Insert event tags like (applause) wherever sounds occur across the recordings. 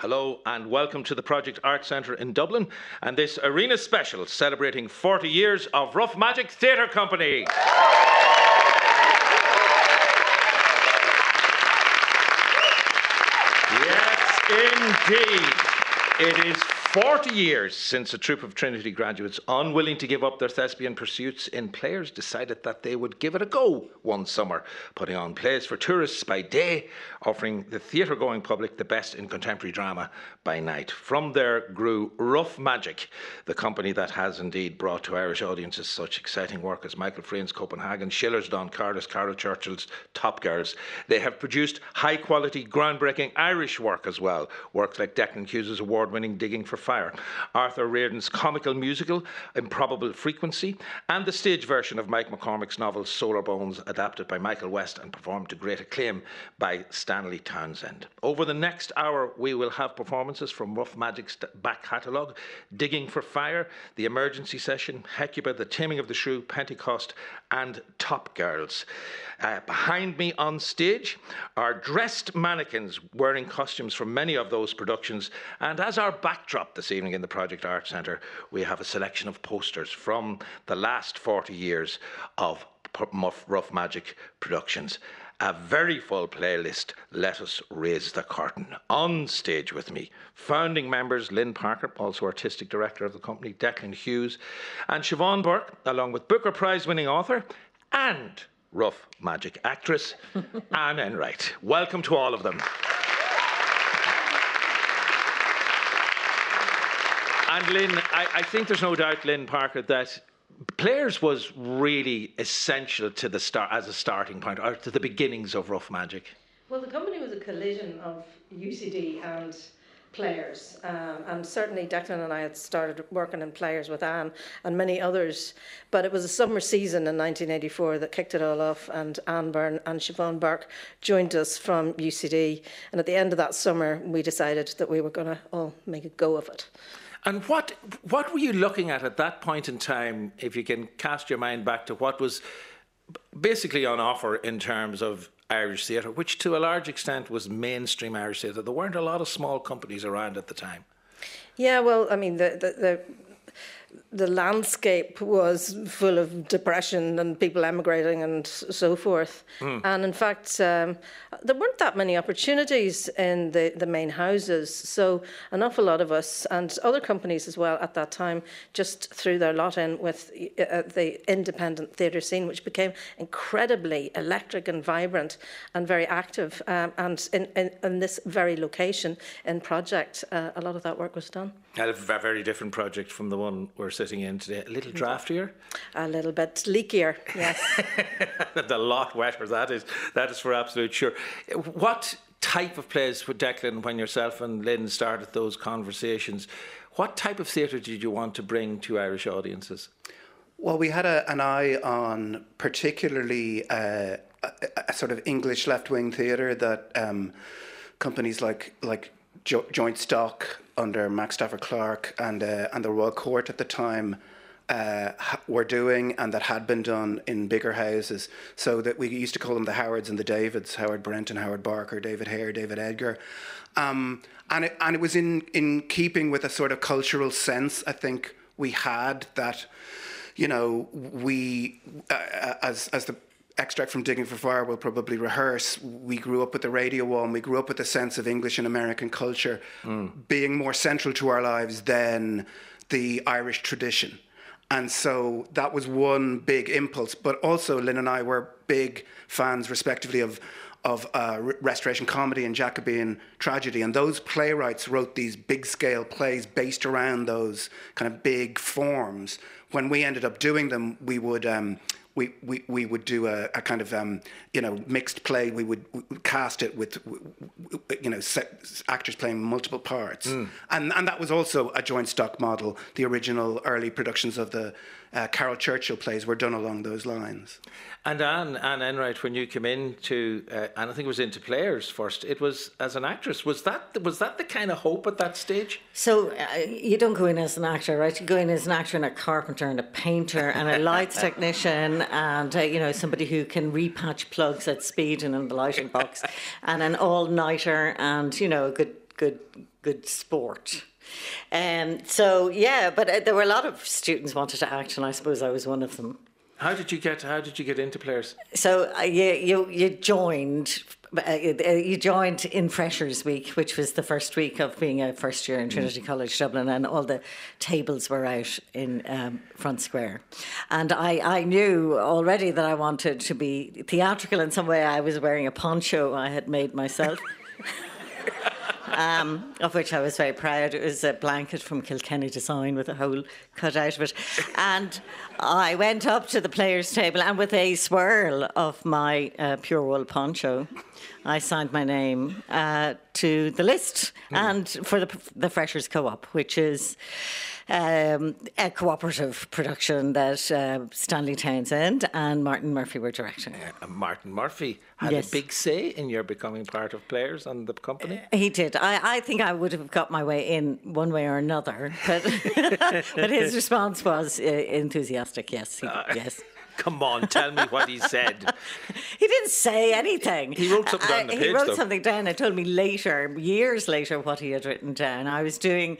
Hello and welcome to the Project Art Centre in Dublin and this arena special celebrating 40 years of Rough Magic Theatre Company. yes, indeed. It is 40 years since a troupe of Trinity graduates, unwilling to give up their thespian pursuits in players, decided that they would give it a go one summer, putting on plays for tourists by day, offering the theatre going public the best in contemporary drama by night. From there grew Rough Magic, the company that has indeed brought to Irish audiences such exciting work as Michael Frayn's Copenhagen, Schiller's Don Carlos, Caryl Churchill's Top Girls. They have produced high quality, groundbreaking Irish work as well, works like Declan Hughes' award winning Digging for Fire, Arthur Riordan's comical musical Improbable Frequency, and the stage version of Mike McCormack's novel Solar Bones, adapted by Michael West and performed to great acclaim by Stanley Townsend. Over the next hour, we will have performances from Rough Magic's back catalogue Digging for Fire, The Emergency Session, Hecuba, The Taming of the Shrew, Pentecost, and Top Girls. Uh, behind me on stage are dressed mannequins wearing costumes from many of those productions, and as our backdrop, this evening in the Project Art Centre, we have a selection of posters from the last 40 years of Rough Magic productions. A very full playlist. Let us raise the curtain. On stage with me, founding members Lynne Parker, also artistic director of the company, Declan Hughes, and Siobhan Burke, along with Booker Prize winning author and Rough Magic actress, (laughs) Anne Enright. Welcome to all of them. And Lynne, I, I think there's no doubt, Lynne Parker, that players was really essential to the start as a starting point or to the beginnings of rough magic well the company was a collision of ucd and players. Um, and certainly declan and i had started working in players with anne and many others but it was a summer season in 1984 that kicked it all off and anne byrne and siobhan burke joined us from ucd and at the end of that summer we decided that we were going to all make a go of it. And what what were you looking at at that point in time, if you can cast your mind back to what was basically on offer in terms of Irish theatre, which to a large extent was mainstream Irish theatre. There weren't a lot of small companies around at the time. Yeah, well, I mean, the, the, the the landscape was full of depression and people emigrating and so forth. Mm. And in fact, um, there weren't that many opportunities in the, the main houses. So an awful lot of us and other companies as well at that time just threw their lot in with uh, the independent theatre scene, which became incredibly electric and vibrant and very active. Um, and in, in, in, this very location in project, uh, a lot of that work was done. A very different project from the one we're sitting in today. A little draftier, a little bit leakier. Yes, (laughs) a lot wetter. That is that is for absolute sure. What type of plays would Declan, when yourself and Lynn started those conversations, what type of theatre did you want to bring to Irish audiences? Well, we had a, an eye on particularly uh, a, a, sort of English left wing theatre that um, companies like like jo- Joint Stock under Max Stafford Clark and uh, and the Royal Court at the time uh, were doing and that had been done in bigger houses. So that we used to call them the Howards and the Davids, Howard Brenton and Howard Barker, David Hare, David Edgar. Um, and, it, and it was in, in keeping with a sort of cultural sense, I think we had that, you know, we, uh, as, as the extract from Digging for Fire will probably rehearse, we grew up with the radio on, we grew up with a sense of English and American culture mm. being more central to our lives than the Irish tradition. And so that was one big impulse. But also, Lynne and I were big fans, respectively, of of uh, restoration comedy and Jacobean tragedy. And those playwrights wrote these big scale plays based around those kind of big forms. When we ended up doing them, we would um, we, we, we would do a, a kind of um, you know mixed play. We would, cast it with you know actors playing multiple parts, mm. and and that was also a joint stock model. The original early productions of the uh, Caryl Churchill plays were done along those lines. And Anne, Anne Enright, when you came into, uh, and I think it was into Players first, it was as an actress. Was that was that the kind of hope at that stage? So uh, you don't go in as an actor, right? You go in as an actor and a carpenter and a painter and a lights (laughs) technician and uh, you know somebody who can repatch plugs at speed and in the lighting box and an all nighter and you know a good good good sport. Um, so yeah, but uh, there were a lot of students wanted to act, and I suppose I was one of them. How did you get? How did you get into players? So uh, you you you joined. Uh, you joined in Freshers Week, which was the first week of being a first year in mm. Trinity mm. College Dublin, and all the tables were out in um, Front Square. And I, I knew already that I wanted to be theatrical in some way. I was wearing a poncho I had made myself. (laughs) um, of which I was very proud. It was a blanket from Kilkenny Design with a hole cut out of it. And I went up to the players' table and with a swirl of my uh, pure wool poncho, I signed my name uh, to the list mm. and for the, the Freshers Co op, which is um, a cooperative production that uh, Stanley Townsend and Martin Murphy were directing. Uh, Martin Murphy had yes. a big say in your becoming part of players and the company. Uh, he did. I, I think I would have got my way in one way or another, but, (laughs) but his response was uh, enthusiastic. Yes, he, uh, yes. (laughs) Come on, tell me what he said. (laughs) he didn't say anything. He wrote something down. Uh, he wrote though. something down. I told me later, years later, what he had written down. I was doing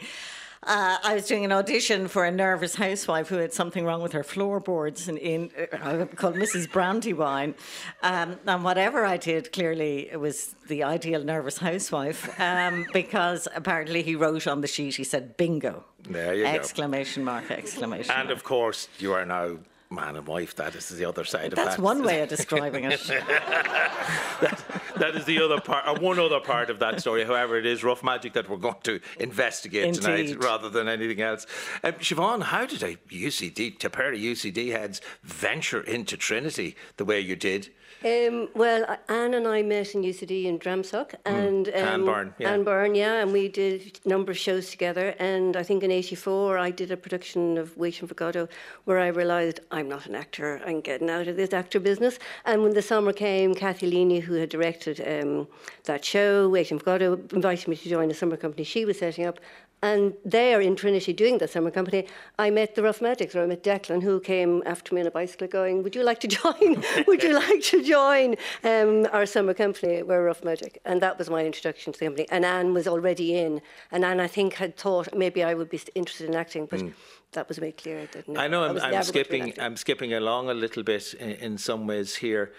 uh, I was doing an audition for a nervous housewife who had something wrong with her floorboards in, in uh, called Mrs. Brandywine. Um, and whatever I did, clearly it was the ideal nervous housewife um, (laughs) because apparently he wrote on the sheet, he said, bingo. There you exclamation go. Mark, exclamation And mark. of course, you are now man and wife. That is the other side That's of that. That's one way of describing it. (laughs) that, that is the other part, or one other part of that story. However, it is rough magic that we're going to investigate Indeed. tonight rather than anything else. Um, Siobhan, how did a UCD, pair of UCD heads, venture into Trinity the way you did? Um, well, Anne and I met in UCD in Dramsoc hmm. and um, Anne Byrne, yeah. Anne Byrne, yeah, and we did a number of shows together. And I think in '84 I did a production of Waiting for Godot, where I realised I'm not an actor. I'm getting out of this actor business. And when the summer came, Kathy Leaney, who had directed um, that show, Waiting for Godot, invited me to join a summer company she was setting up. And there in Trinity doing the summer company, I met the Rough Magics, or I met Declan, who came after me on a bicycle going, Would you like to join? (laughs) (laughs) Would you like to join um, our summer company? We're Rough Magic. And that was my introduction to the company. And Anne was already in. And Anne, I think, had thought maybe I would be interested in acting, but mm. that was made clear. No, I know I'm, I'm skipping, I'm skipping along a little bit in, in some ways here.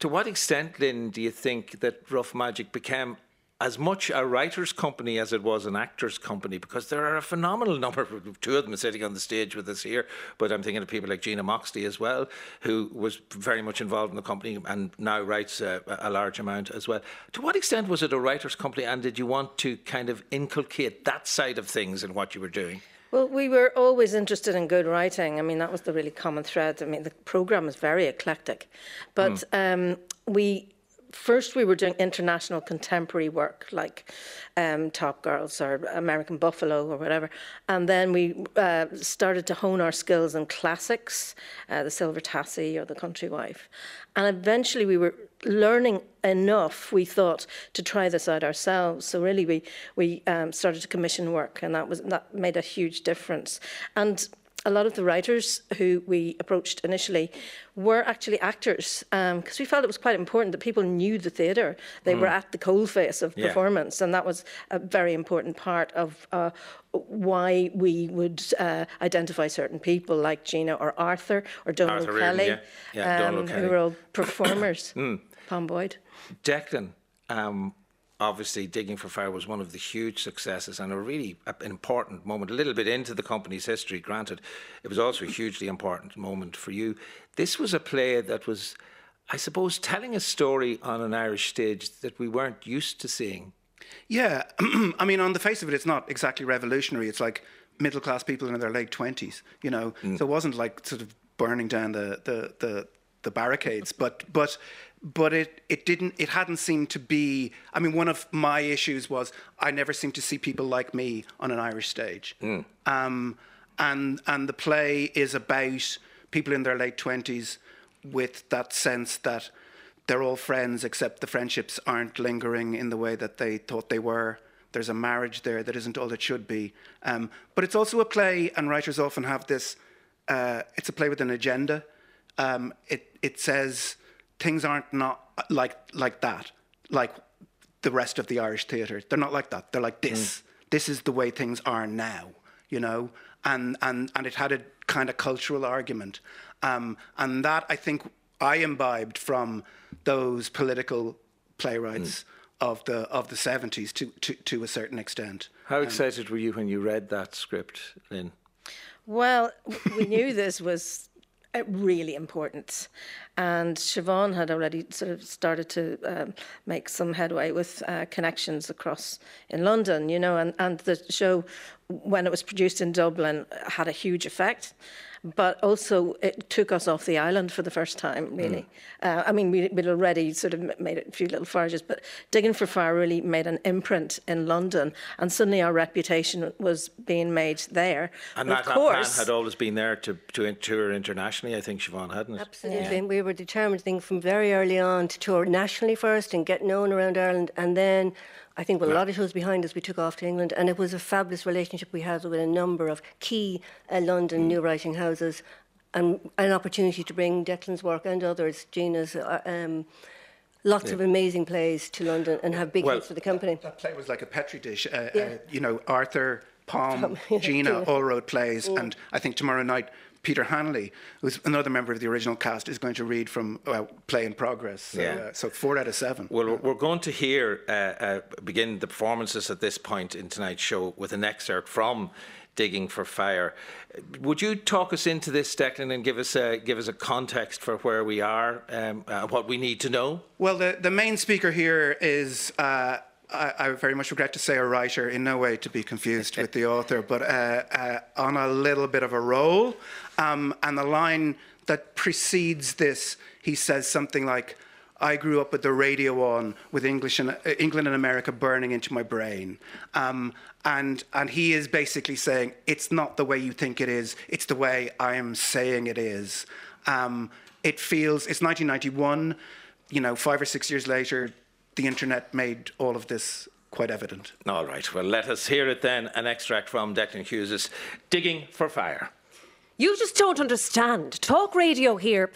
To what extent, Lynne, do you think that Rough Magic became as much a writer's company as it was an actor's company because there are a phenomenal number of two of them sitting on the stage with us here but I'm thinking of people like Gina Moxley as well who was very much involved in the company and now writes a, a large amount as well to what extent was it a writer's company and did you want to kind of inculcate that side of things in what you were doing well, we were always interested in good writing. I mean, that was the really common thread. I mean, the program was very eclectic, but mm. um, we first we were doing international contemporary work like um, Top Girls or American Buffalo or whatever, and then we uh, started to hone our skills in classics, uh, the Silver Tassie or the Country Wife, and eventually we were learning enough. We thought to try this out ourselves. So really, we we um, started to commission work, and that was that made a huge difference. And a lot of the writers who we approached initially were actually actors because um, we felt it was quite important that people knew the theatre. They mm. were at the coalface of yeah. performance, and that was a very important part of uh, why we would uh, identify certain people like Gina or Arthur or Donald Arthur Kelly, yeah. Yeah, um, who were all (coughs) performers. mm. Boyd. Declan, um, obviously digging for fire was one of the huge successes and a really an important moment a little bit into the company's history granted it was also a hugely important moment for you. This was a play that was i suppose telling a story on an irish stage that we weren't used to seeing. Yeah (clears throat) i mean on the face of it it's not exactly revolutionary. It's like middle class people in their late 20s you know? Mm. so it wasn't like sort of burning down the the the, the barricades but but but it, it didn't it hadn't seemed to be i mean one of my issues was i never seemed to see people like me on an irish stage. Mm. um, and and the play is about people in their late 20s with that sense that they're all friends except the friendships aren't lingering in the way that they thought they were. There's a marriage there that isn't all it should be. Um, but it's also a play and writers often have this uh, it's a play with an agenda. Um, it, it says things aren't not like like that, like the rest of the Irish theatre. They're not like that. They're like this. Mm. this is the way things are now, you know, and and and it had a kind of cultural argument, um, and that I think I imbibed from those political playwrights. Mm. Of the of the seventies to, to to a certain extent. How excited um, were you when you read that script, Lynne? Well, we knew this was really important. And Siobhan had already sort of started to um, make some headway with uh, connections across in London, you know, and, and the show, when it was produced in Dublin, had a huge effect but also it took us off the island for the first time, really. Mm. Uh, I mean, we, would already sort of made a few little forages, but Digging for Fire really made an imprint in London, and suddenly our reputation was being made there. And but that, course, had always been there to, to tour internationally, I think, Siobhan, hadn't it? Absolutely. Yeah. We were determined, I think, from very early on to tour nationally first and get known around Ireland, and then I think with a lot of shows behind us, we took off to England, and it was a fabulous relationship we had with a number of key uh, London mm. new writing houses, and an opportunity to bring Declan's work and others, Gina's. Uh, um, lots yeah. of amazing plays to London and have big well, hits for the company. That play was like a petri dish. Uh, uh yeah. you know, Arthur, Pom, (laughs) Gina all wrote plays, mm. and I think tomorrow night Peter Hanly, who's another member of the original cast, is going to read from uh, Play in Progress. So, yeah. Uh, so four out of seven. Well, we're going to hear uh, uh, begin the performances at this point in tonight's show with an excerpt from digging for fire. Would you talk us into this, Declan, and give us a, give us a context for where we are, um, uh, what we need to know? Well, the, the main speaker here is. Uh, I, I, very much regret to say a writer, in no way to be confused with the author, but uh, uh, on a little bit of a roll. Um, and the line that precedes this, he says something like, I grew up with the radio on, with English and, uh, England and America burning into my brain. Um, and, and he is basically saying, it's not the way you think it is, it's the way I am saying it is. Um, it feels, it's 1991, you know, five or six years later, the internet made all of this quite evident. All right, well, let us hear it then an extract from Declan Hughes' Digging for Fire. You just don't understand. Talk radio here.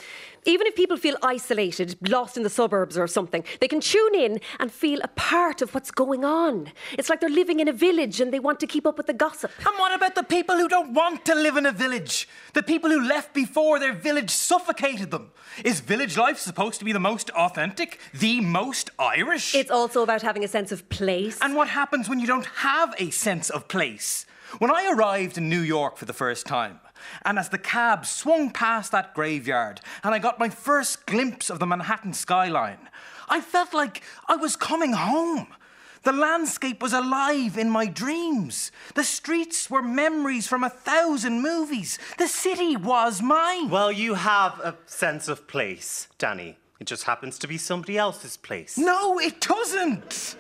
Even if people feel isolated, lost in the suburbs or something, they can tune in and feel a part of what's going on. It's like they're living in a village and they want to keep up with the gossip. And what about the people who don't want to live in a village? The people who left before their village suffocated them? Is village life supposed to be the most authentic, the most Irish? It's also about having a sense of place. And what happens when you don't have a sense of place? When I arrived in New York for the first time, and as the cab swung past that graveyard and I got my first glimpse of the Manhattan skyline, I felt like I was coming home. The landscape was alive in my dreams. The streets were memories from a thousand movies. The city was mine. Well, you have a sense of place, Danny. It just happens to be somebody else's place. No, it doesn't.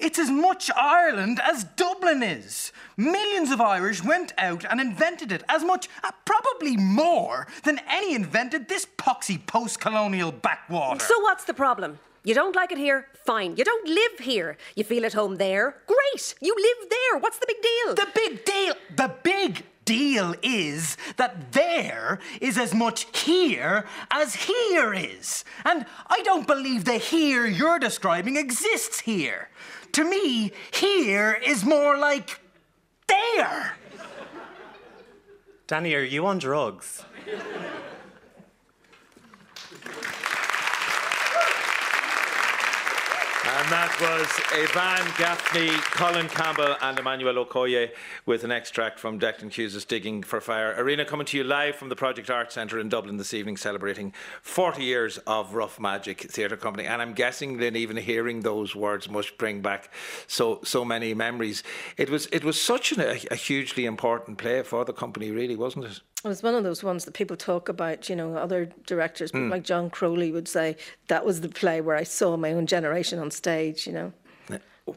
It's as much Ireland as Dublin is. Millions of Irish went out and invented it, as much, uh, probably more, than any invented this poxy post colonial backwater. So, what's the problem? You don't like it here? Fine. You don't live here. You feel at home there? Great. You live there. What's the big deal? The big deal. The big deal is that there is as much here as here is. And I don't believe the here you're describing exists here. To me, here is more like there. Danny, are you on drugs? That was Evan Gaffney, Colin Campbell, and Emmanuel Okoye with an extract from Declan Hughes' Digging for Fire. Arena coming to you live from the Project Arts Centre in Dublin this evening, celebrating 40 years of Rough Magic Theatre Company. And I'm guessing that even hearing those words must bring back so so many memories. It was it was such an, a, a hugely important play for the company, really, wasn't it? It was one of those ones that people talk about, you know, other directors, mm. like John Crowley would say, that was the play where I saw my own generation on stage, you know.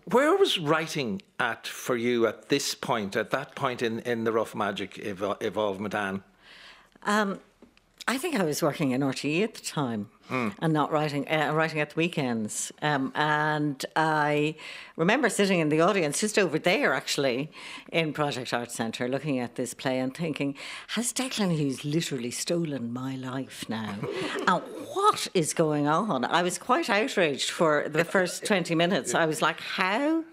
Where was writing at for you at this point, at that point in, in the Rough Magic evol- evolvement, Anne? Um, I think I was working in RTE at the time mm. and not writing, uh, writing at the weekends. Um, and I remember sitting in the audience just over there, actually, in Project Arts Centre, looking at this play and thinking, has Declan Hughes literally stolen my life now? (laughs) and what is going on? I was quite outraged for the first 20 minutes. I was like, how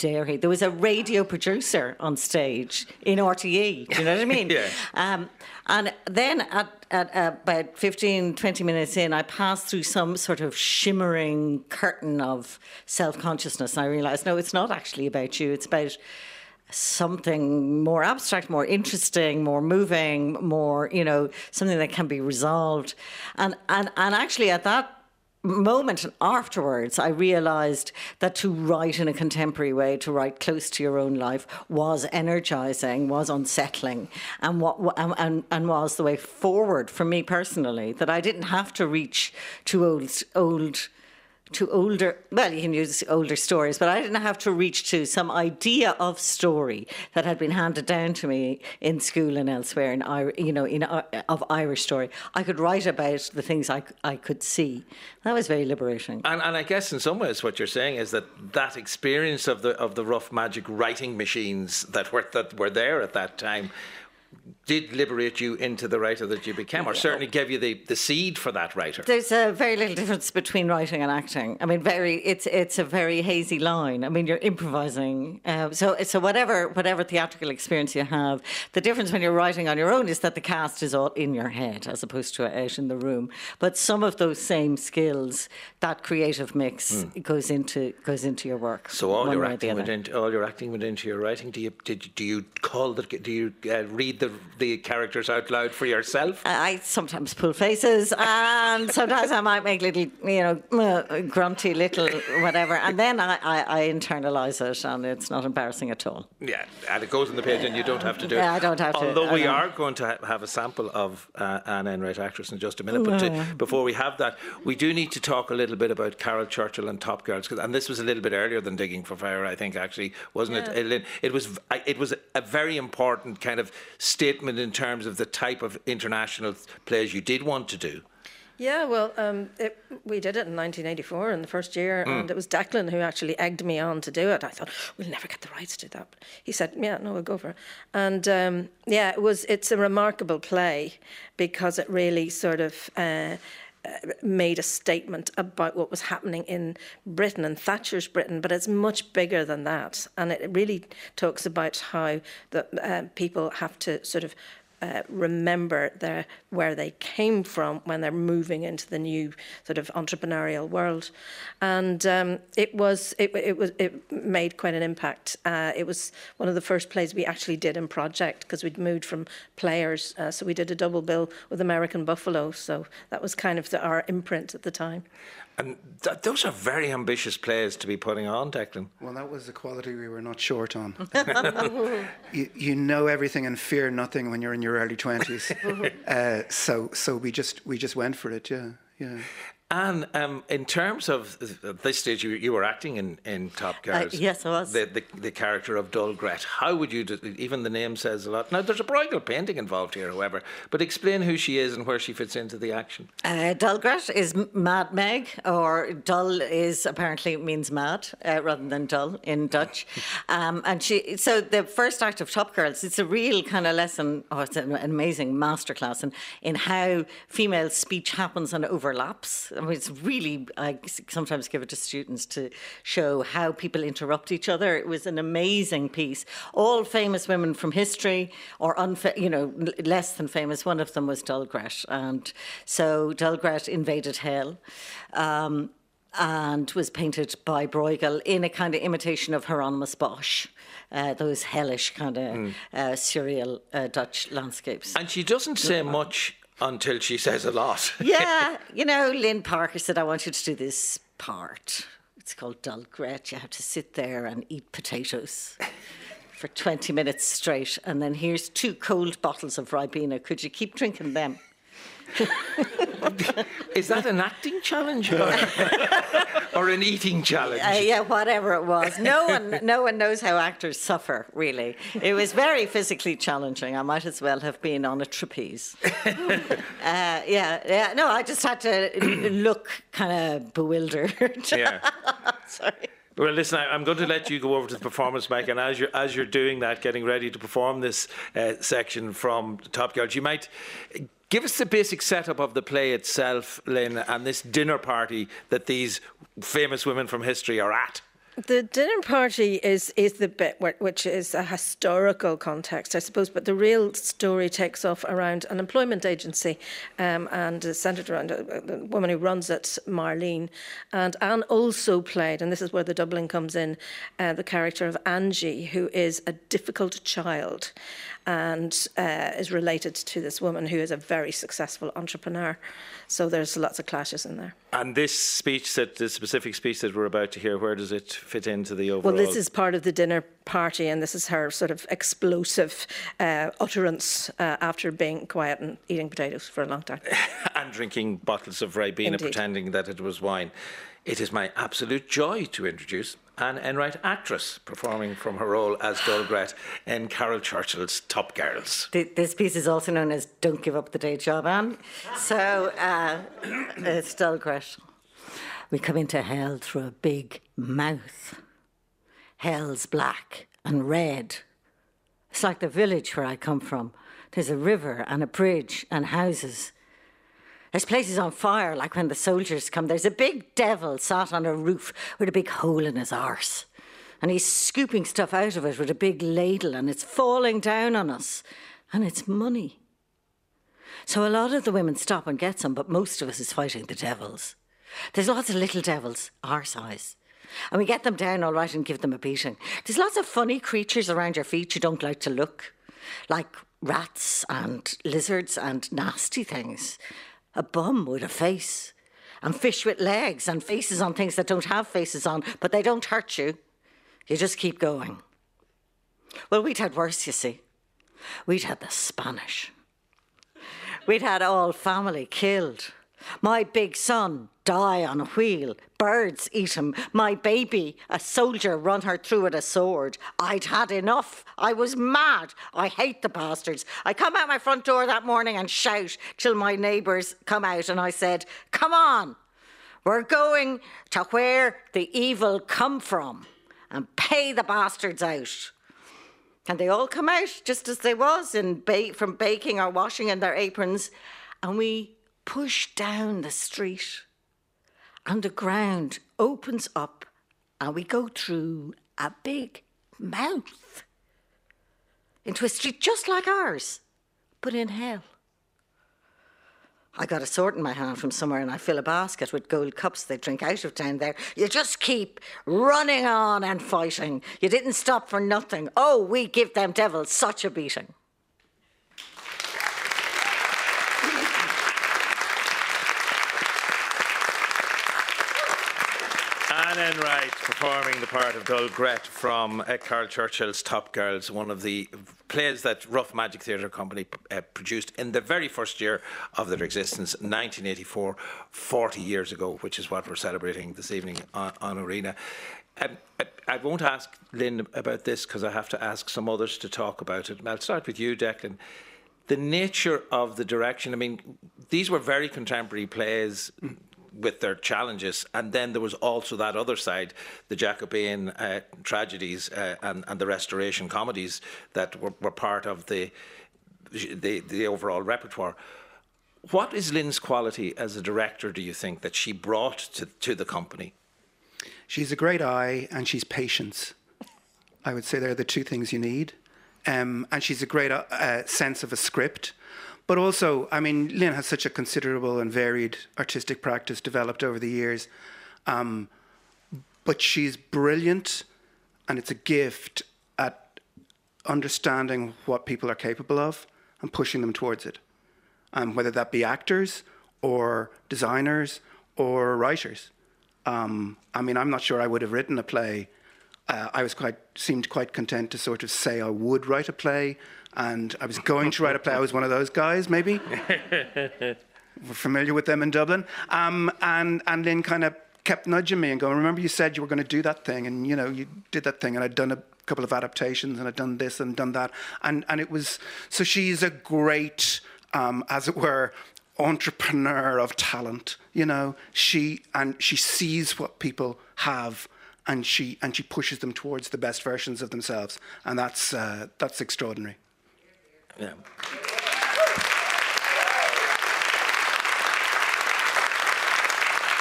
dare he? There was a radio producer on stage in RTE. Do you know what I mean? (laughs) Yeah. Um, and then at, at uh, about 15, 20 minutes in, I passed through some sort of shimmering curtain of self consciousness. And I realised, no, it's not actually about you. It's about something more abstract, more interesting, more moving, more, you know, something that can be resolved. And, and, and actually, at that moment afterwards, I realised that to write in a contemporary way, to write close to your own life, was energising, was unsettling, and what and, and was the way forward for me personally. That I didn't have to reach to old old to older, well, you can use older stories, but I didn't have to reach to some idea of story that had been handed down to me in school and elsewhere, in you know, in uh, of Irish story. I could write about the things I, I could see. That was very liberating. And, and I guess in some ways, what you're saying is that that experience of the of the rough magic writing machines that were that were there at that time did liberate you into the writer that you became, or certainly gave you the, the seed for that writer. There's a very little difference between writing and acting. I mean, very it's it's a very hazy line. I mean, you're improvising. Uh, so so whatever whatever theatrical experience you have, the difference when you're writing on your own is that the cast is all in your head as opposed to out in the room. But some of those same skills, that creative mix, mm. goes into goes into your work. So all your acting went into all your acting went into your writing. Do you did do you call the do you uh, read the the characters out loud for yourself? I sometimes pull faces, and sometimes I might make little, you know, uh, grunty little whatever, and then I, I, I internalise it, and it's not embarrassing at all. Yeah, and it goes in the page, and you don't have to do it. Yeah, I don't have Although to. Although we are going to have a sample of uh, an Enright actress in just a minute, but to, before we have that, we do need to talk a little bit about Caryl Churchill and Top Girls, and this was a little bit earlier than Digging for Fire, I think, actually, wasn't yeah. it? it? It was. It was a very important kind of statement in terms of the type of international plays you did want to do? Yeah, well, um, it, we did it in 1984 in the first year, mm. and it was Declan who actually egged me on to do it. I thought we'll never get the rights to do that, but he said, "Yeah, no, we'll go for it." And um, yeah, it was. It's a remarkable play because it really sort of. Uh, made a statement about what was happening in Britain and Thatcher's Britain, but it's much bigger than that. And it really talks about how the, uh, people have to sort of uh, remember their, where they came from when they're moving into the new sort of entrepreneurial world. And um, it was it, it, was it made quite an impact. Uh, it was one of the first plays we actually did in project because we'd moved from players, uh, so we did a double bill with American Buffalo. So that was kind of the, our imprint at the time. And th- those are very ambitious plays to be putting on, Declan. Well, that was the quality we were not short on. (laughs) (laughs) you, you, know everything and fear nothing when you're in your early twenties. (laughs) uh, so, so we just we just went for it. Yeah, yeah. And um, in terms of at this stage, you, you were acting in, in Top Girls. Uh, yes, I was. The, the, the character of Dull Gret. How would you, do, even the name says a lot. Now, there's a Bruegel painting involved here, however, but explain who she is and where she fits into the action. Uh, Dull Gret is Mad Meg, or Dull is apparently means mad uh, rather than dull in Dutch. (laughs) Um, and she, so the first act of Top Girls, it's a real kind of lesson, oh, it's an amazing masterclass in, in how female speech happens and overlaps I mean, it's really, I sometimes give it to students to show how people interrupt each other. It was an amazing piece. All famous women from history, or unfa- you know, less than famous. One of them was Dull Gret. And so Dull Gret invaded hell. Um, and was painted by Bruegel in a kind of imitation of Hieronymus Bosch. Uh, those hellish kind of mm. uh, surreal uh, Dutch landscapes. And she doesn't say much until she says a lot. (laughs) yeah, you know, Lynne Parker said, I want you to do this part. It's called Dull Gret. You have to sit there and eat potatoes for 20 minutes straight. And then here's two cold bottles of Ribena. Could you keep drinking them? (laughs) Is that an acting challenge or, (laughs) or an eating challenge? Uh, yeah, whatever it was. No one, no one knows how actors suffer. Really, it was very physically challenging. I might as well have been on a trapeze. (laughs) uh, yeah, yeah. No, I just had to (clears throat) look kind of bewildered. Yeah. Sorry. Well, listen, I, am going to let you go over to the performance mic, and as you're as you're doing that, getting ready to perform this uh, section from Top Girls, you might Give us the basic setup of the play itself, Lynne, and this dinner party that these famous women from history are at. The dinner party is is the bit which is a historical context, I suppose, but the real story takes off around an employment agency um, and is centred around a, a, woman who runs it, Marlene. And Anne also played, and this is where the doubling comes in, uh, the character of Angie, who is a difficult child and uh, is related to this woman who is a very successful entrepreneur. So there's lots of clashes in there. And this speech, that the specific speech that we're about to hear, where does it fit into the overall? Well, this is part of the dinner party, and this is her sort of explosive uh, utterance uh, after being quiet and eating potatoes for a long time. (laughs) and drinking bottles of Ribena, Indeed. pretending that it was wine. It is my absolute joy to introduce Anne Enright, actress, performing from her role as Dull Gret in Caryl Churchill's Top Girls. This piece is also known as Don't Give Up the Day Job, Anne. So uh, (coughs) it's Dull Gret. We come into hell through a big mouth. Hell's black and red. It's like the village where I come from. There's a river and a bridge and houses. There's places on fire, like when the soldiers come. There's a big devil sat on a roof with a big hole in his arse. And he's scooping stuff out of it with a big ladle, and it's falling down on us. And it's money. So a lot of the women stop and get some, but most of us is fighting the devils. There's lots of little devils, our size. And we get them down all right and give them a beating. There's lots of funny creatures around your feet you don't like to look, like rats and lizards and nasty things a bum with a face, and fish with legs and faces on things that don't have faces on, but they don't hurt you. You just keep going. Well, we'd had worse, you see. We'd had the Spanish. We'd had all family killed. My big son die on a wheel. Birds eat him. My baby, a soldier, run her through with a sword. I'd had enough. I was mad. I hate the bastards. I come out my front door that morning and shout till my neighbours come out and I said, Come on, we're going to where the evil come from and pay the bastards out. And they all come out just as they was in ba- from baking or washing in their aprons. And we push down the street and the ground opens up and we go through a big mouth into a street just like ours, but in hell. I got a sword in my hand from somewhere and I fill a basket with gold cups they drink out of down there. You just keep running on and fighting. You didn't stop for nothing. Oh, we give them devils such a beating. Anne Enright performing the part of Dull Gret from uh, Caryl Churchill's Top Girls, one of the plays that Rough Magic Theatre Company uh, produced in the very first year of their existence, 1984, 40 years ago, which is what we're celebrating this evening on, on Arena. Um, I, I, won't ask Lynne about this because I have to ask some others to talk about it. I'll start with you, Declan. The nature of the direction, I mean, these were very contemporary plays with their challenges. And then there was also that other side, the Jacobean uh, tragedies uh, and, and, the Restoration comedies that were, were part of the, the, the overall repertoire. What is Lynne's quality as a director, do you think, that she brought to, to the company? She's a great eye and she's patience. I would say they're the two things you need. Um, and she's a great uh, sense of a script. But also, I mean, Lynne has such a considerable and varied artistic practice developed over the years. Um, but she's brilliant, and it's a gift at understanding what people are capable of and pushing them towards it. Um, whether that be actors or designers or writers. Um, I mean, I'm not sure I would have written a play. Uh, I was quite seemed quite content to sort of say I would write a play and I was going to write a play. I was one of those guys, maybe. We're (laughs) familiar with them in Dublin. Um, and, and Lynne kind of kept nudging me and going, remember you said you were going to do that thing, and, you know, you did that thing, and I'd done a couple of adaptations, and I'd done this and done that. And, and it was, so she's a great, um, as it were, entrepreneur of talent, you know. She, and she sees what people have and she and she pushes them towards the best versions of themselves, and that's uh, that's extraordinary. Yeah.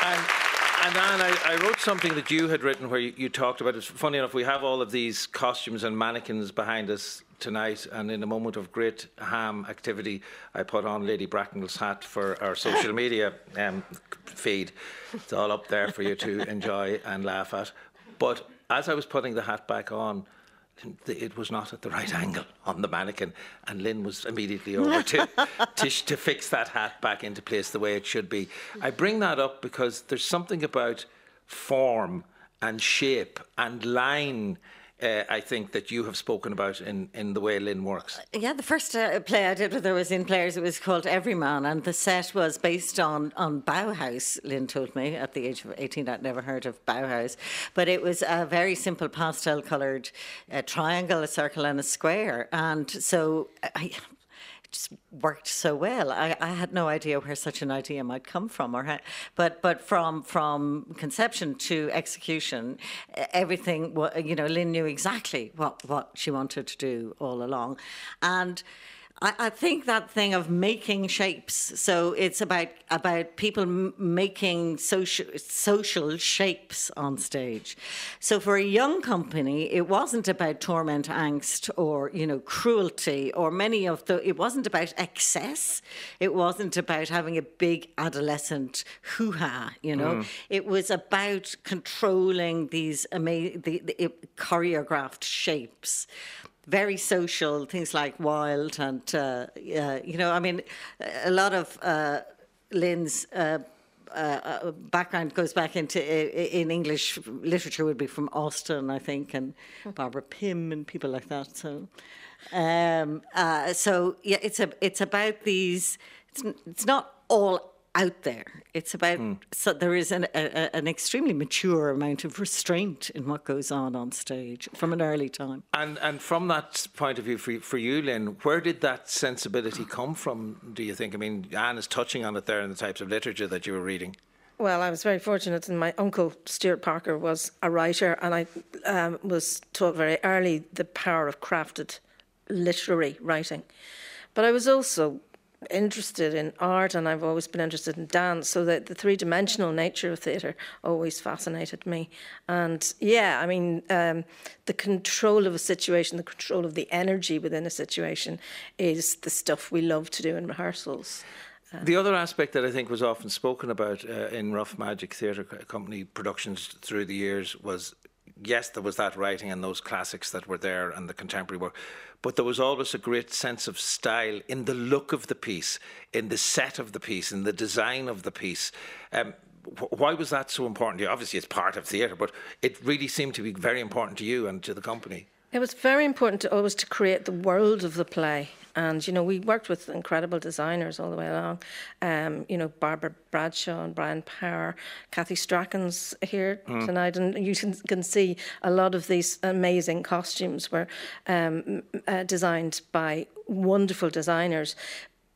And, And Anne, I, I, wrote something that you had written where you, you talked about it. Funny enough, we have all of these costumes and mannequins behind us tonight, and in a moment of great ham activity, I put on Lady Bracknell's hat for our social (laughs) media um, feed. It's all up there for you to (laughs) enjoy and laugh at. But as I was putting the hat back on, it was not at the right angle on the mannequin, and Lynne was immediately over to, (laughs) to, to fix that hat back into place the way it should be. I bring that up because there's something about form and shape and line uh, I think that you have spoken about in, in the way Lynne works. Yeah, the first uh, play I did with her was in Players. It was called Everyman, and the set was based on on Bauhaus. Lynne told me at the age of eighteen, I'd never heard of Bauhaus, but it was a very simple pastel coloured uh, triangle, a circle, and a square. And so I, just worked so well. I, I, had no idea where such an idea might come from, or how, but but from from conception to execution, everything. You know, Lynne knew exactly what what she wanted to do all along, and I, I, think that thing of making shapes. So it's about about people m- making social social shapes on stage. So for a young company, it wasn't about torment, angst, or you know cruelty, or many of the. It wasn't about excess. It wasn't about having a big adolescent hoo ha. You know, mm. it was about controlling these amazing the, the choreographed shapes very social, things like Wilde, and uh, uh, you know, I mean, a lot of uh, Lynne's. Uh, uh, background goes back into in English literature would be from Austen, I think, and Barbara Pym and people like that. So, um, uh, so yeah, it's a it's about these. It's, it's not all out there. It's about mm. so there is an, a, an extremely mature amount of restraint in what goes on on stage from an early time. And and from that point of view, for for you, Lynne, where did that sensibility come from? Do you think? I mean, Anne is touching on it there in the types of literature that you were reading. Well, I was very fortunate, and my uncle Stewart Parker was a writer, and I um, was taught very early the power of crafted literary writing. But I was also interested in art and I've always been interested in dance. So that the three dimensional nature of theatre always fascinated me. And yeah, I mean, um, the control of a situation, the control of the energy within a situation is the stuff we love to do in rehearsals. Uh, the other aspect that I think was often spoken about uh, in Rough Magic Theatre Company productions through the years was yes, there was that writing and those classics that were there and the contemporary work, but there was always a great sense of style in the look of the piece, in the set of the piece, in the design of the piece. Um, why was that so important to you? Obviously, it's part of theatre, but it really seemed to be very important to you and to the company. It was very important to always to create the world of the play. And, you know, we worked with incredible designers all the way along. Um, you know, Barbara Bradshaw and Brian Power, Kathy Strachan's here mm. tonight. And you can, can, see a lot of these amazing costumes were um, uh, designed by wonderful designers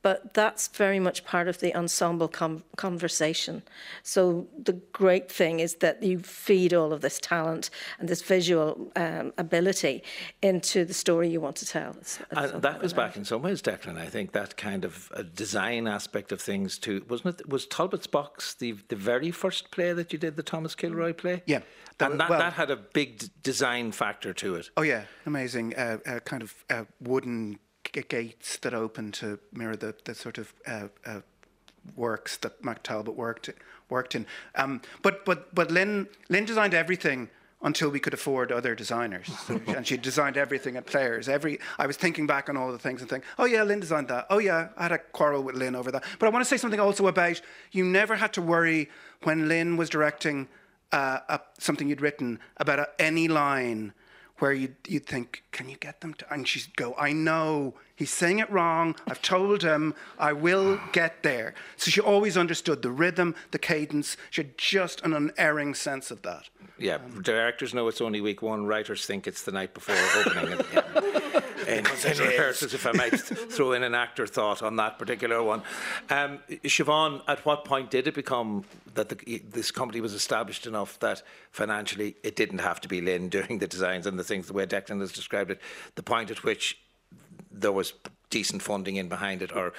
but that's very much part of the ensemble com- conversation. So the great thing is that you feed all of this talent and this visual um, ability into the story you want to tell. It's, it's uh, that was back in some ways, Declan. I think that kind of design aspect of things too, wasn't it? Was Talbot's Box the the very first play that you did, the Thomas Kilroy play? Yeah. That, and that, well, that had a big d- design factor to it. Oh yeah, amazing! Uh, uh, kind of uh, wooden gates that open to mirror the, the sort of uh, uh, works that Matt Talbot worked worked in. Um, but but but Lynne Lynne designed everything until we could afford other designers, (laughs) and she designed everything at Players. Every I was thinking back on all the things and think, oh yeah, Lynne designed that. Oh yeah, I had a quarrel with Lynne over that. But I want to say something also about you never had to worry when Lynne was directing uh, a, something you'd written about a, any line where you'd, you'd think, can you get them to? And she'd go, I know, he's saying it wrong. I've told him, I will get there. So she always understood the rhythm, the cadence. She had just an unerring sense of that. Yeah, um, directors know it's only week one. Writers think it's the night before opening. (laughs) and, yeah. in, in rehearsals, if I might (laughs) throw in an actor thought on that particular one. Um, Siobhan, at what point did it become that the, this company was established enough that financially it didn't have to be Lynne doing the designs and the things the way Declan has described it? The point at which there was decent funding in behind it, or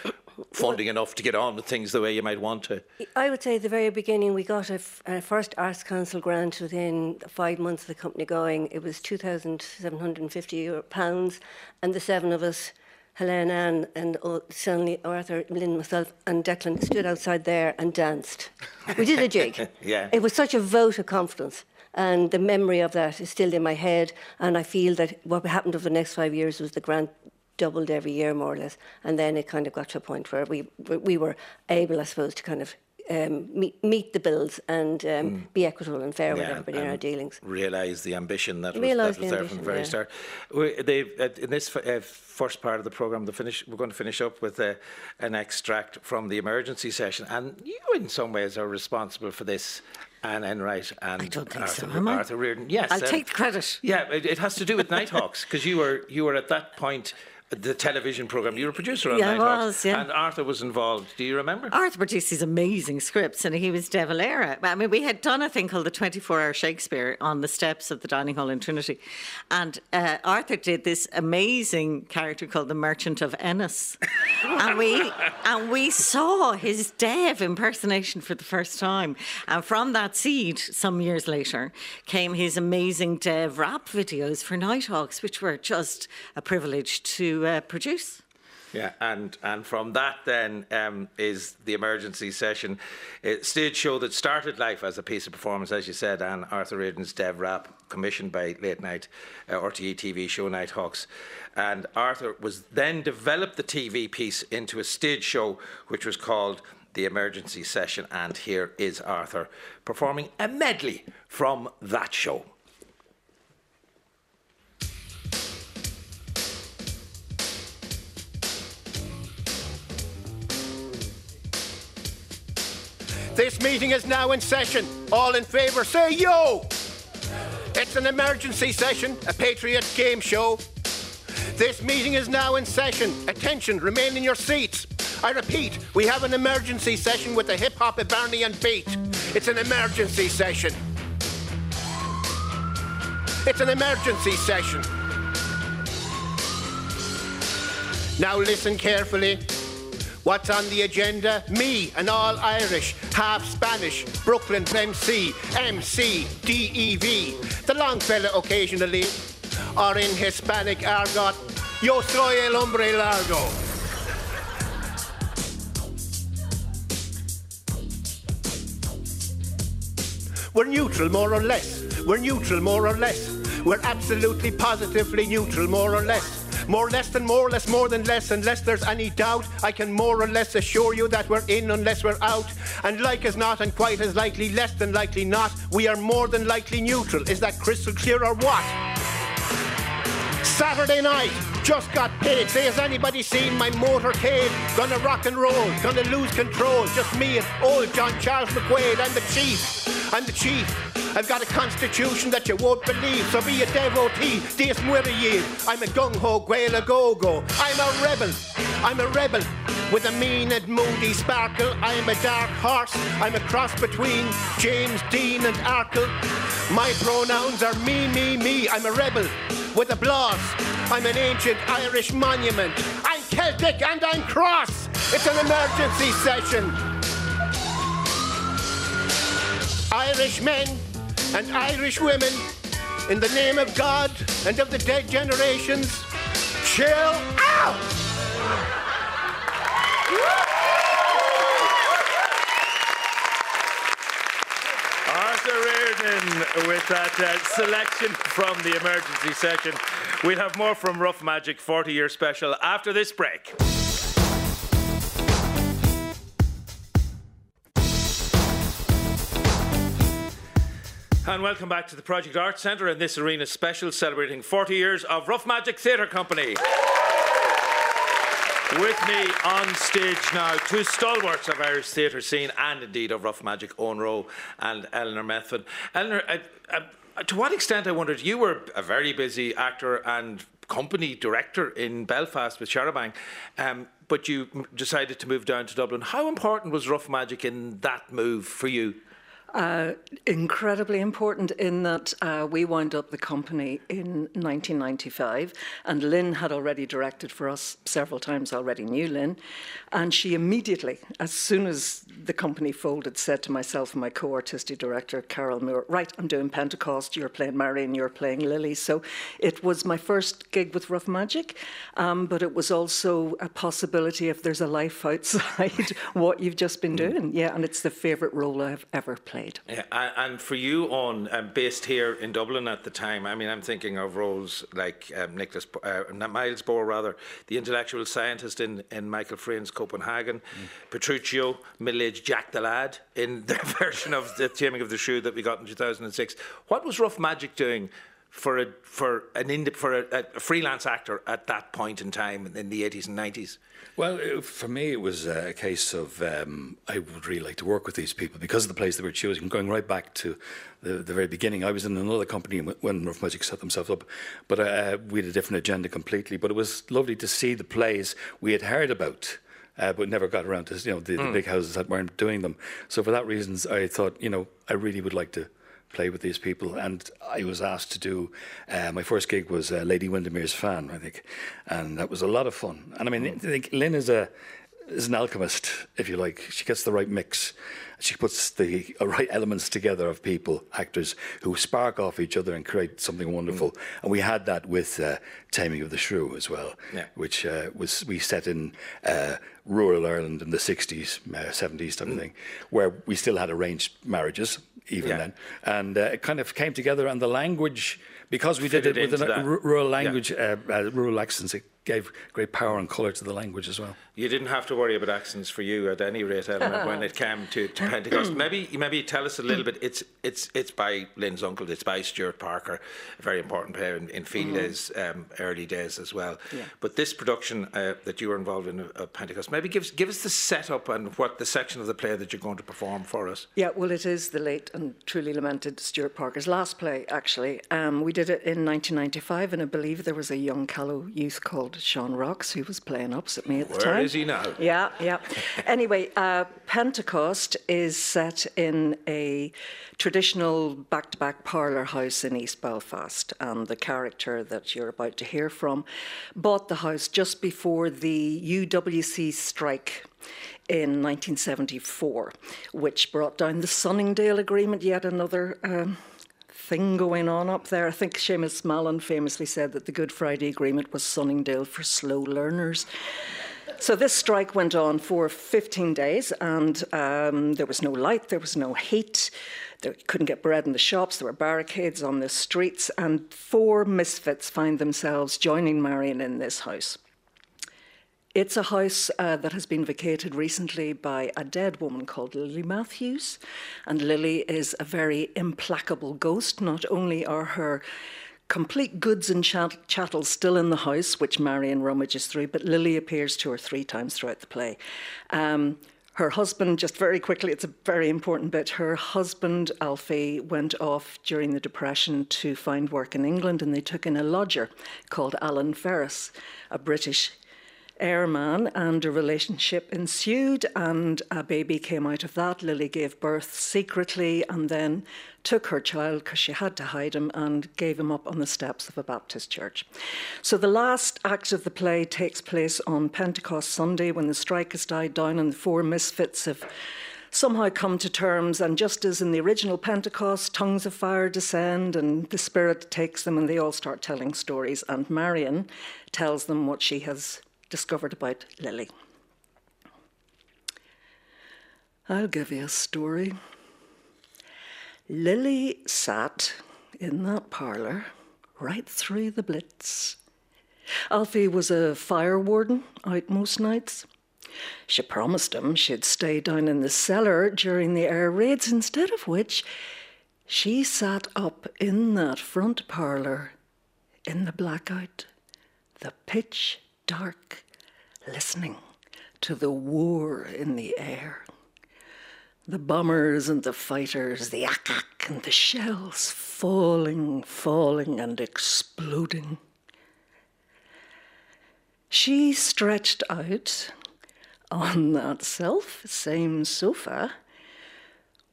funding enough to get on with things the way you might want to? I would say at the very beginning, we got a, f- a first Arts Council grant within five months of the company going. It was £2,750 pounds, and the seven of us, Helene, Anne, and Stanley, Arthur, Lynne, myself, and Declan, stood outside there and danced. We did a jig. (laughs) Yeah. It was such a vote of confidence. And the memory of that is still in my head. And I feel that what happened over the next five years was the grant doubled every year, more or less. And then it kind of got to a point where we, we were able, I suppose, to kind of um, meet, meet the bills and um, be equitable and fair with everybody in our dealings. Realise the ambition that was, Realise that was the there from the very yeah. start. We, uh, in this f- uh, first part of the programme, finish, we're going to finish up with uh, an extract from the emergency session. And you, in some ways, are responsible for this. Anne Enright and I don't think Arthur, so, am I? Arthur Riordan. Yes, I'll take the credit. Yeah, it, it has to do with Nighthawks because you were you were at that point the television program. You were a producer on Yeah, I Nighthawks, was, yeah. and Arthur was involved. Do you remember? Arthur produced these amazing scripts, and he was De Valera. I mean, we had done a thing called the 24 Hour Shakespeare on the steps of the dining hall in Trinity. And uh, Arthur did this amazing character called the Merchant of Ennis. and, we, (laughs) and we saw his Dev impersonation for the first time. And from that seed, some years later, came his amazing Dev rap videos for Nighthawks, which were just a privilege to uh, produce. Yeah, and and from that then um, is the emergency session, a stage show that started life as a piece of performance, as you said, and Arthur Riordan's Dev Rap, commissioned by late night uh, RTE TV show Nighthawks, and Arthur was then developed the TV piece into a stage show which was called the emergency session, and here is Arthur performing a medley from that show. This meeting is now in session. All in favour, say yo! It's an emergency session, a Patriot game show. This meeting is now in session. Attention, remain in your seats. I repeat, we have an emergency session with the hip hop and beat. It's an emergency session. It's an emergency session. Now listen carefully. What's on the agenda? Me, an all Irish, half Spanish, Brooklyn MC, MC, DEV. The Longfellow occasionally, or in Hispanic argot, yo soy el hombre largo. We're neutral, more or less. We're neutral, more or less. We're absolutely positively neutral, more or less. More less than more, less more than less. Unless there's any doubt, I can more or less assure you that we're in unless we're out. And like as not, and quite as likely, less than likely not, we are more than likely neutral. Is that crystal clear or what? Saturday night, just got paid. Say, has anybody seen my motorcade? Gonna rock and roll, gonna lose control. Just me and old John Charles McQuaid. I'm the chief. I'm the chief. I've got a constitution that you won't believe. So be a devotee, Dies Muiri. I'm a gung ho, Guela go go. I'm a rebel. I'm a rebel. With a mean and moody sparkle, I'm a dark horse. I'm a cross between James Dean and Arkle. My pronouns are me, me, me. I'm a rebel with a blast. I'm an ancient Irish monument. I'm Celtic and I'm cross. It's an emergency session. Irish men and Irish women, in the name of God and of the dead generations, chill out! With that uh, selection from the emergency session. We'll have more from Rough Magic 40 year special after this break. And welcome back to the Project Arts Centre and this arena special celebrating 40 years of Rough Magic Theatre Company. With me on stage now, two stalwarts of Irish theatre scene and indeed of Rough Magic, Owen Roe and Eleanor Methven. Eleanor, uh, uh, to what extent, I wondered, you were a very busy actor and company director in Belfast with Charabanc, um, but you decided to move down to Dublin. How important was Rough Magic in that move for you? Uh, incredibly important in that uh, we wound up the company in 1995, and Lynne had already directed for us several times, already knew Lynne. And she immediately, as soon as the company folded, said to myself and my co artistic director, Carol Moore, Right, I'm doing Pentecost, you're playing Marion, you're playing Lily. So it was my first gig with Rough Magic, um, but it was also a possibility if there's a life outside (laughs) what you've just been doing. Yeah, and it's the favourite role I've ever played. Yeah, and for you, on um, based here in Dublin at the time, I mean, I'm thinking of roles like um, Nicholas uh, Niels Bohr, rather, the intellectual scientist in, in Michael Frayn's Copenhagen, mm. Petruchio, middle-aged Jack the Lad in the (laughs) version of the Taming of the Shrew that we got in 2006. What was Rough Magic doing? For a for an ind- for a, a freelance actor at that point in time in the 80s and 90s. Well, uh, for me, it was a case of um, I would really like to work with these people because of the place they were choosing. Going right back to the, the very beginning, I was in another company when Rough Magic set themselves up, but uh, we had a different agenda completely. But it was lovely to see the plays we had heard about. Uh, but never got around to you know the, mm. the big houses that weren't doing them. So for that reasons, I thought you know I really would like to play with these people. And I was asked to do uh, my first gig was uh, Lady Windermere's fan, I think, and that was a lot of fun. And I mean, I think Lynne is a is an alchemist, if you like. She gets the right mix. She puts the right elements together of people, actors, who spark off each other and create something wonderful. Mm. And we had that with uh, Taming of the Shrew as well, yeah. which uh, was we set in uh, rural Ireland in the 60s, 70s, uh, type mm. of thing, where we still had arranged marriages even yeah. then. And uh, it kind of came together, and the language, because we did it, with a rural language, yeah. uh, uh, rural accents, it gave great power and colour to the language as well. You didn't have to worry about accents for you at any rate, Eleanor, (laughs) when it came to, to Pentecost. maybe maybe tell us a little bit. It's it's it's by Lynne's uncle. It's by Stewart Parker, a very important player in, in field mm-hmm. um, early days as well. Yeah. But this production uh, that you were involved in of Pentecost, maybe give give us the setup and what the section of the play that you're going to perform for us. Yeah, well, it is the late and truly lamented Stewart Parker's last play. Actually, um, we did it in 1995, and I believe there was a young Callow youth called Sean Rocks who was playing opposite me at the Where time. He now? Yeah, yeah. anyway, uh, Pentecost is set in a traditional back to back parlour house in East Belfast. And the character that you're about to hear from bought the house just before the UWC strike in 1974, which brought down the Sunningdale Agreement, yet another. Um, thing going on up there. I think Seamus Mallon famously said that the Good Friday Agreement was Sunningdale for slow learners. So this strike went on for 15 days, and um, there was no light, there was no heat. They couldn't get bread in the shops. There were barricades on the streets, and four misfits find themselves joining Marion in this house. It's a house uh, that has been vacated recently by a dead woman called Lily Matthews. And Lily is a very implacable ghost. Not only are her complete goods and chat- chattels still in the house, which Marion rummages through, but Lily appears two or three times throughout the play. Um, her husband, just very quickly, it's a very important bit. Her husband, Alfie, went off during the Depression to find work in England, and they took in a lodger called Alan Ferris, a British airman, and a relationship ensued, and a baby came out of that. Lily gave birth secretly and then took her child because she had to hide him and gave him up on the steps of a Baptist church. So the last act of the play takes place on Pentecost Sunday when the strike has died down and the four misfits have somehow come to terms. And just as in the original Pentecost, tongues of fire descend and the Spirit takes them and they all start telling stories. And Marion tells them what she has discovered about Lily. I'll give you a story. Lily sat in that parlour right through the blitz. Alfie was a fire warden out most nights. She promised him she'd stay down in the cellar during the air raids, instead of which she sat up in that front parlour in the blackout, the pitch dark listening to the war in the air. The bombers and the fighters, the ack and the shells falling, falling and exploding. She stretched out on that self same sofa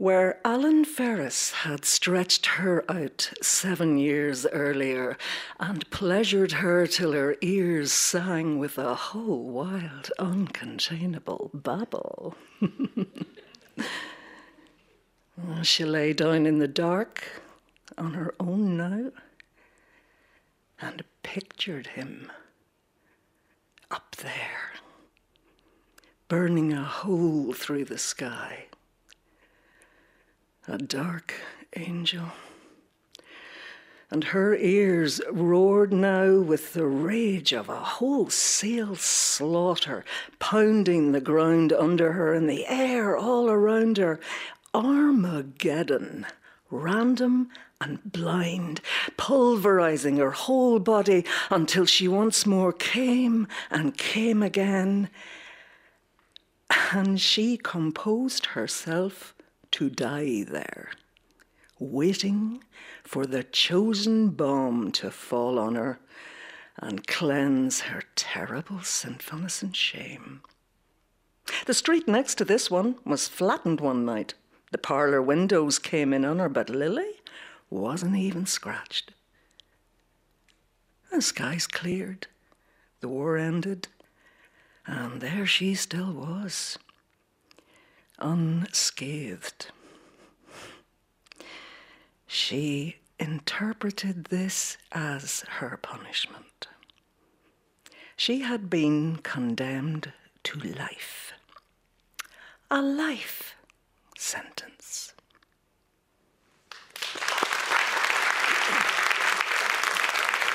where Alan Ferris had stretched her out seven years earlier and pleasured her till her ears sang with a whole wild, uncontainable babble. (laughs) she lay down in the dark on her own now and pictured him up there, burning a hole through the sky a dark angel. And her ears roared now with the rage of a wholesale slaughter, pounding the ground under her and the air all around her. Armageddon, random and blind, pulverizing her whole body until she once more came and came again. And she composed herself to die there, waiting for the chosen bomb to fall on her and cleanse her terrible sinfulness and shame. The street next to this one was flattened one night. The parlour windows came in on her, but Lily wasn't even scratched. The skies cleared, the war ended, and there she still was unscathed. She interpreted this as her punishment. She had been condemned to life, a life sentence.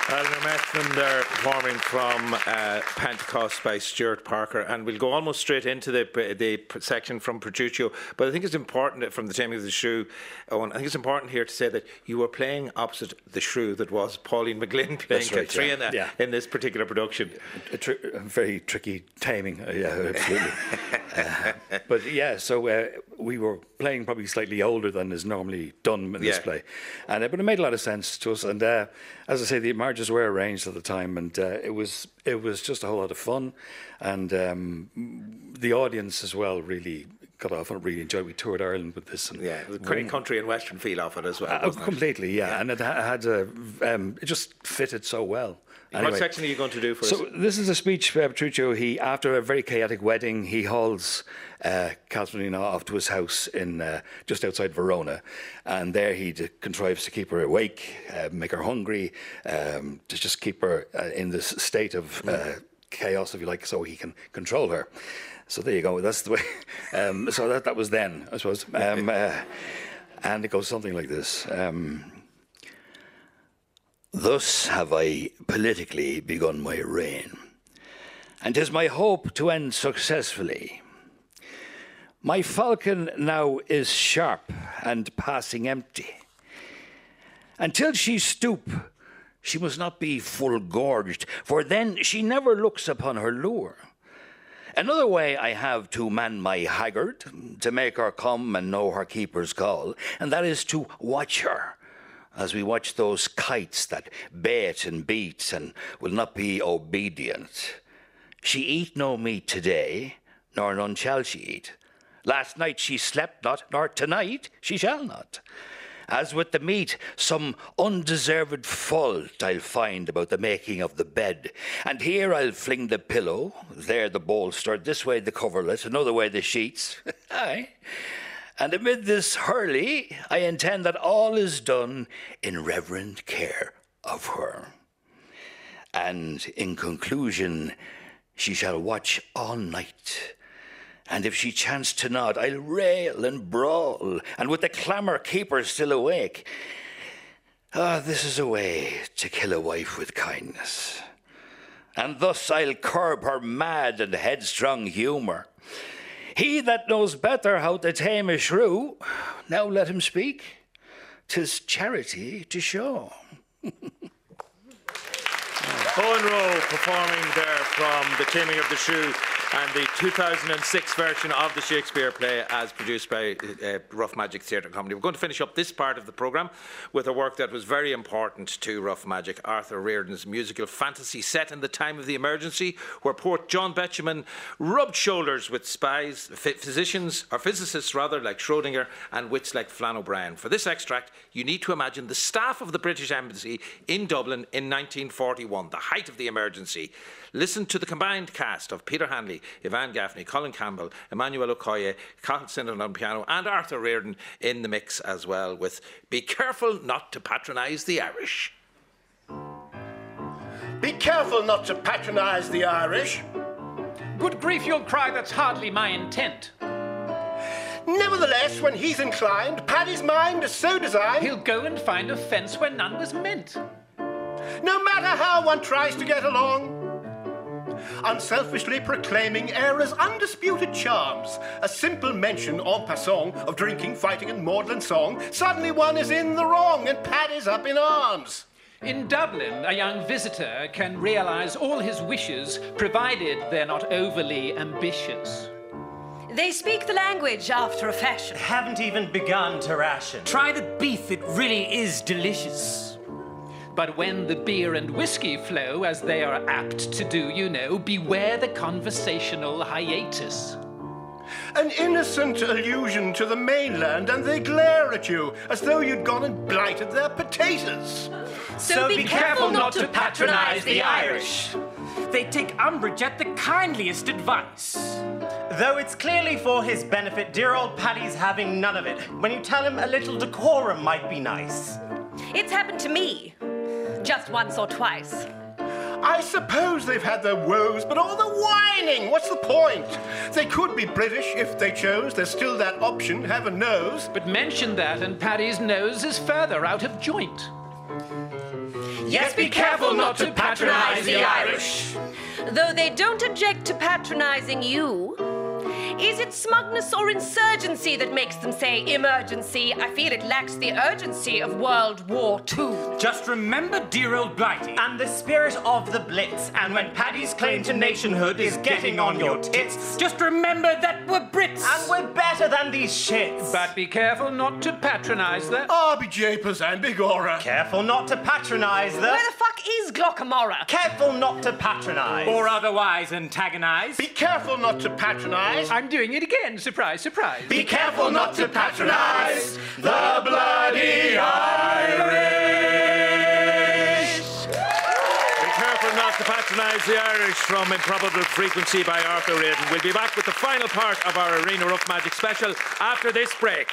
Eleanor Methven there performing from uh, Pentecost by Stewart Parker, and we'll go almost straight into the the section from Petruchio. But I think it's important from the taming of the shrew, Owen. I think it's important here to say that you were playing opposite the shrew that was Pauline McLynn playing right, Katrina yeah. in this particular production. A, a very tricky timing uh, yeah, absolutely. (laughs) uh, but yeah, so uh, we were playing probably slightly older than is normally done in this play, and uh, but it made a lot of sense to us. And uh, as I say, the marriages were arranged at the time, and uh, it was it was just a whole lot of fun, and um, the audience as well really got off and really enjoyed. We toured Ireland with this, and Yeah, the pretty country and western feel of it as well. uh, completely, yeah. and it had a, um, it just fitted so well. What section are you going to do for us? So this is a speech uh, Petruchio. He, after a very chaotic wedding, he hauls uh, Caterina off to his house in uh, just outside Verona, and there he d- contrives to keep her awake, uh, make her hungry, um, to just keep her uh, in this state of uh, chaos, if you like, so he can control her. So there you go. That's the way. (laughs) Um, so that that was then, I suppose. Um, uh, and it goes something like this. Um, Thus have I politically begun my reign, and 'tis my hope to end successfully. My falcon now is sharp and passing empty. Until she stoop, she must not be full gorged, for then she never looks upon her lure. Another way I have to man my haggard, to make her come and know her keeper's call, and that is to watch her, as we watch those kites that bait and beat and will not be obedient. She eat no meat today, nor none shall she eat. Last night she slept not, nor tonight she shall not. As with the meat, some undeserved fault I'll find about the making of the bed. And here I'll fling the pillow, there the bolster, this way the coverlet, another way the sheets. (laughs) Aye. And amid this hurly, I intend that all is done in reverent care of her. And in conclusion, she shall watch all night. And if she chance to nod, I'll rail and brawl, and with the clamour keep her still awake. Ah, this is a way to kill a wife with kindness. And thus I'll curb her mad and headstrong humour. He that knows better how to tame a shrew, now let him speak. 'Tis charity to show. Owen Roe performing there from The Taming of the Shrew and the 2006 version of the Shakespeare play as produced by uh, Rough Magic Theatre Company. We're going to finish up this part of the programme with a work that was very important to Rough Magic, Arthur Riordan's musical fantasy set in the time of the emergency, where poor John Betjeman rubbed shoulders with spies, physicians, or physicists rather, like Schrodinger, and wits like Flann O'Brien. For this extract, you need to imagine the staff of the British Embassy in Dublin in 1941, the height of the emergency. Listen to the combined cast of Peter Hanly, Ivan Gaffney, Colin Campbell, Emmanuel Okoye, Cathal Synnott on piano, and Arthur Riordan in the mix as well, with Be Careful Not to Patronise the Irish. Be careful not to patronise the Irish. Good grief, you'll cry, that's hardly my intent. Nevertheless, when he's inclined, Paddy's mind is so designed. He'll go and find offence where none was meant. No matter how one tries to get along, unselfishly proclaiming era's undisputed charms. A simple mention en passant of drinking, fighting, and maudlin song. Suddenly one is in the wrong and Paddy's up in arms. In Dublin, a young visitor can realise all his wishes, provided they're not overly ambitious. They speak the language after a fashion. Haven't even begun to ration. Try the beef, it really is delicious. But when the beer and whiskey flow, as they are apt to do, you know, beware the conversational hiatus. An innocent allusion to the mainland, and they glare at you as though you'd gone and blighted their potatoes. So, so be, be, careful, careful not to patronize the Irish. They take umbrage at the kindliest advice. Though it's clearly for his benefit, dear old Paddy's having none of it. When you tell him a little decorum might be nice. It's happened to me just once or twice. I suppose they've had their woes, but all the whining, what's the point? They could be British if they chose. There's still that option, heaven knows. But mention that, and Paddy's nose is further out of joint. Yes, be careful not to patronize the Irish. Though they don't object to patronizing you, is it smugness or insurgency that makes them say emergency? I feel it lacks the urgency of World War II. Just remember dear old Blighty. And the spirit of the Blitz. And when Paddy's claim to nationhood is getting on your tits. Just remember that we're Brits. And we're better than these shits. But be careful not to patronize them. Ah, be japers and bigora. Careful not to patronize them. Where the fuck is Glocca Morra? Careful not to patronize. Or otherwise antagonize. Be careful not to patronize. I'm doing it again. Surprise, surprise. Be careful not to patronize the bloody Irish. Be careful not to patronise the Irish from Improbable Frequency by Arthur Riordan. We'll be back with the final part of our Arena Rough Magic special after this break.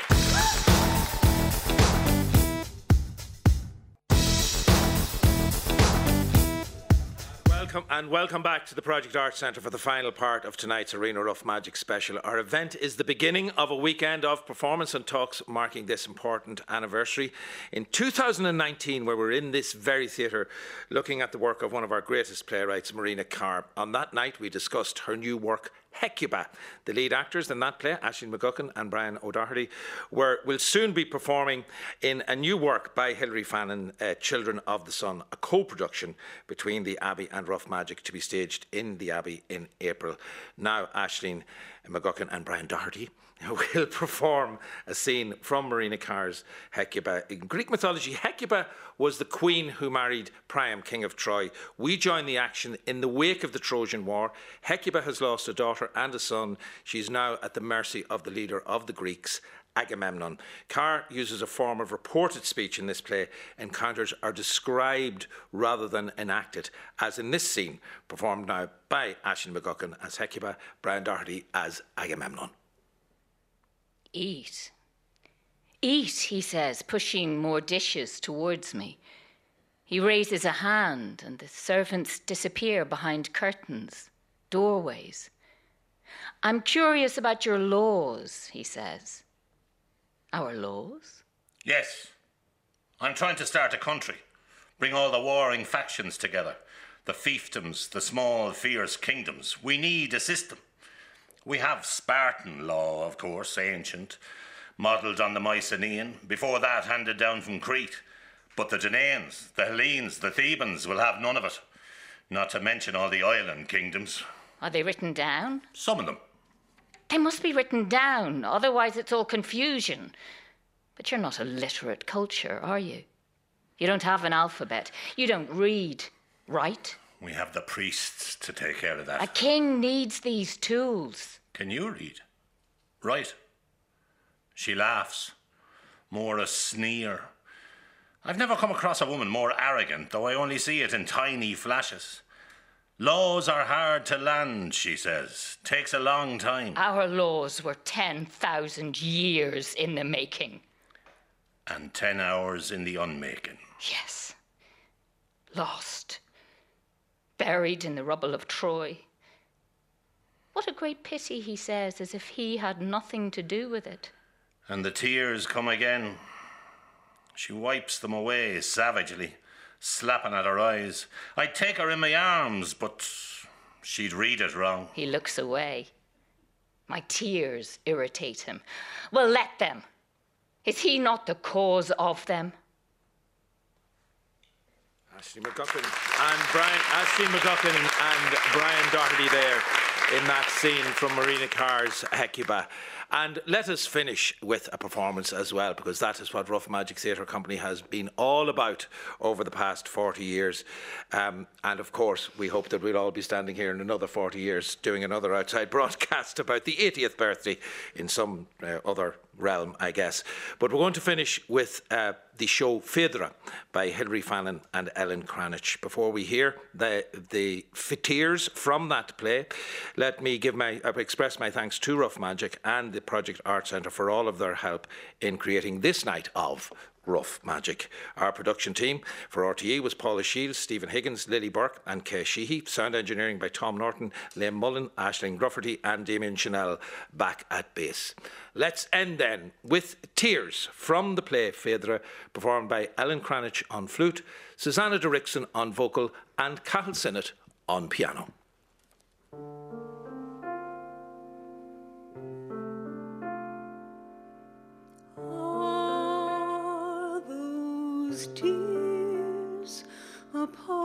Welcome and welcome back to the Project Arts Centre for the final part of tonight's Arena Rough Magic special. Our event is the beginning of a weekend of performance and talks marking this important anniversary. In 2019, where we're in this very theatre looking at the work of one of our greatest playwrights, Marina Carr, on that night we discussed her new work, Hecuba. The lead actors in that play, Ashley McGuckin and Brian O'Doherty, were, will soon be performing in a new work by Hilary Fannin, uh, Children of the Sun, a co production between the Abbey and Rough Magic to be staged in the Abbey in April. Now, Ashley McGuckin and Brian Doherty (laughs) will perform a scene from Marina Carr's Hecuba. In Greek mythology, Hecuba was the queen who married Priam, king of Troy. We join the action in the wake of the Trojan War. Hecuba has lost a daughter and a son. She's now at the mercy of the leader of the Greeks, Agamemnon. Carr uses a form of reported speech in this play. Encounters are described rather than enacted, as in this scene, performed now by Aisling McGuckin as Hecuba, Brian Doherty as Agamemnon. Eat. Eat, he says, pushing more dishes towards me. He raises a hand, and the servants disappear behind curtains, doorways. I'm curious about your laws, he says. Our laws? Yes. I'm trying to start a country, bring all the warring factions together, the fiefdoms, the small, fierce kingdoms. We need a system. We have Spartan law, of course, ancient, modelled on the Mycenaean, before that handed down from Crete. But the Danaeans, the Hellenes, the Thebans will have none of it. Not to mention all the island kingdoms. Are they written down? Some of them. They must be written down, otherwise, it's all confusion. But you're not a literate culture, are you? You don't have an alphabet. You don't read, right? We have the priests to take care of that. A king needs these tools. Can you read? Right. She laughs. More a sneer. I've never come across a woman more arrogant, though I only see it in tiny flashes. Laws are hard to land, she says. Takes a long time. Our laws were 10,000 years in the making. And ten hours in the unmaking. Yes. Lost. Buried in the rubble of Troy. What a great pity, he says, as if he had nothing to do with it. And the tears come again. She wipes them away savagely, slapping at her eyes. I'd take her in my arms, but she'd read it wrong. He looks away. My tears irritate him. Well, let them. Is he not the cause of them? Ashley McGuckin and Brian Ashley McGuckin and Brian Doherty there in that scene from Marina Carr's Hecuba. And let us finish with a performance as well, because that is what Rough Magic Theatre Company has been all about over the past 40 years. Um, and of course, we hope that we'll all be standing here in another 40 years doing another outside (laughs) broadcast about the 80th birthday in some uh, other realm, I guess. But we're going to finish with uh, the show Phaedra by Hilary Fannin and Ellen Cranitch. Before we hear the the tears from that play, let me give my uh, express my thanks to Rough Magic and the Project Art Centre for all of their help in creating this night of rough magic. Our production team for RTE was Paula Shields, Stephen Higgins, Lily Burke, and Kay Sheehy. Sound engineering by Tom Norton, Liam Mullen, Ashling Grufferty, and Damien Chanel back at base. Let's end then with Tears from the play Phaedra, performed by Ellen Cranitch on flute, Susanna Derrickson on vocal, and Cathal Synnott on piano. Those tears upon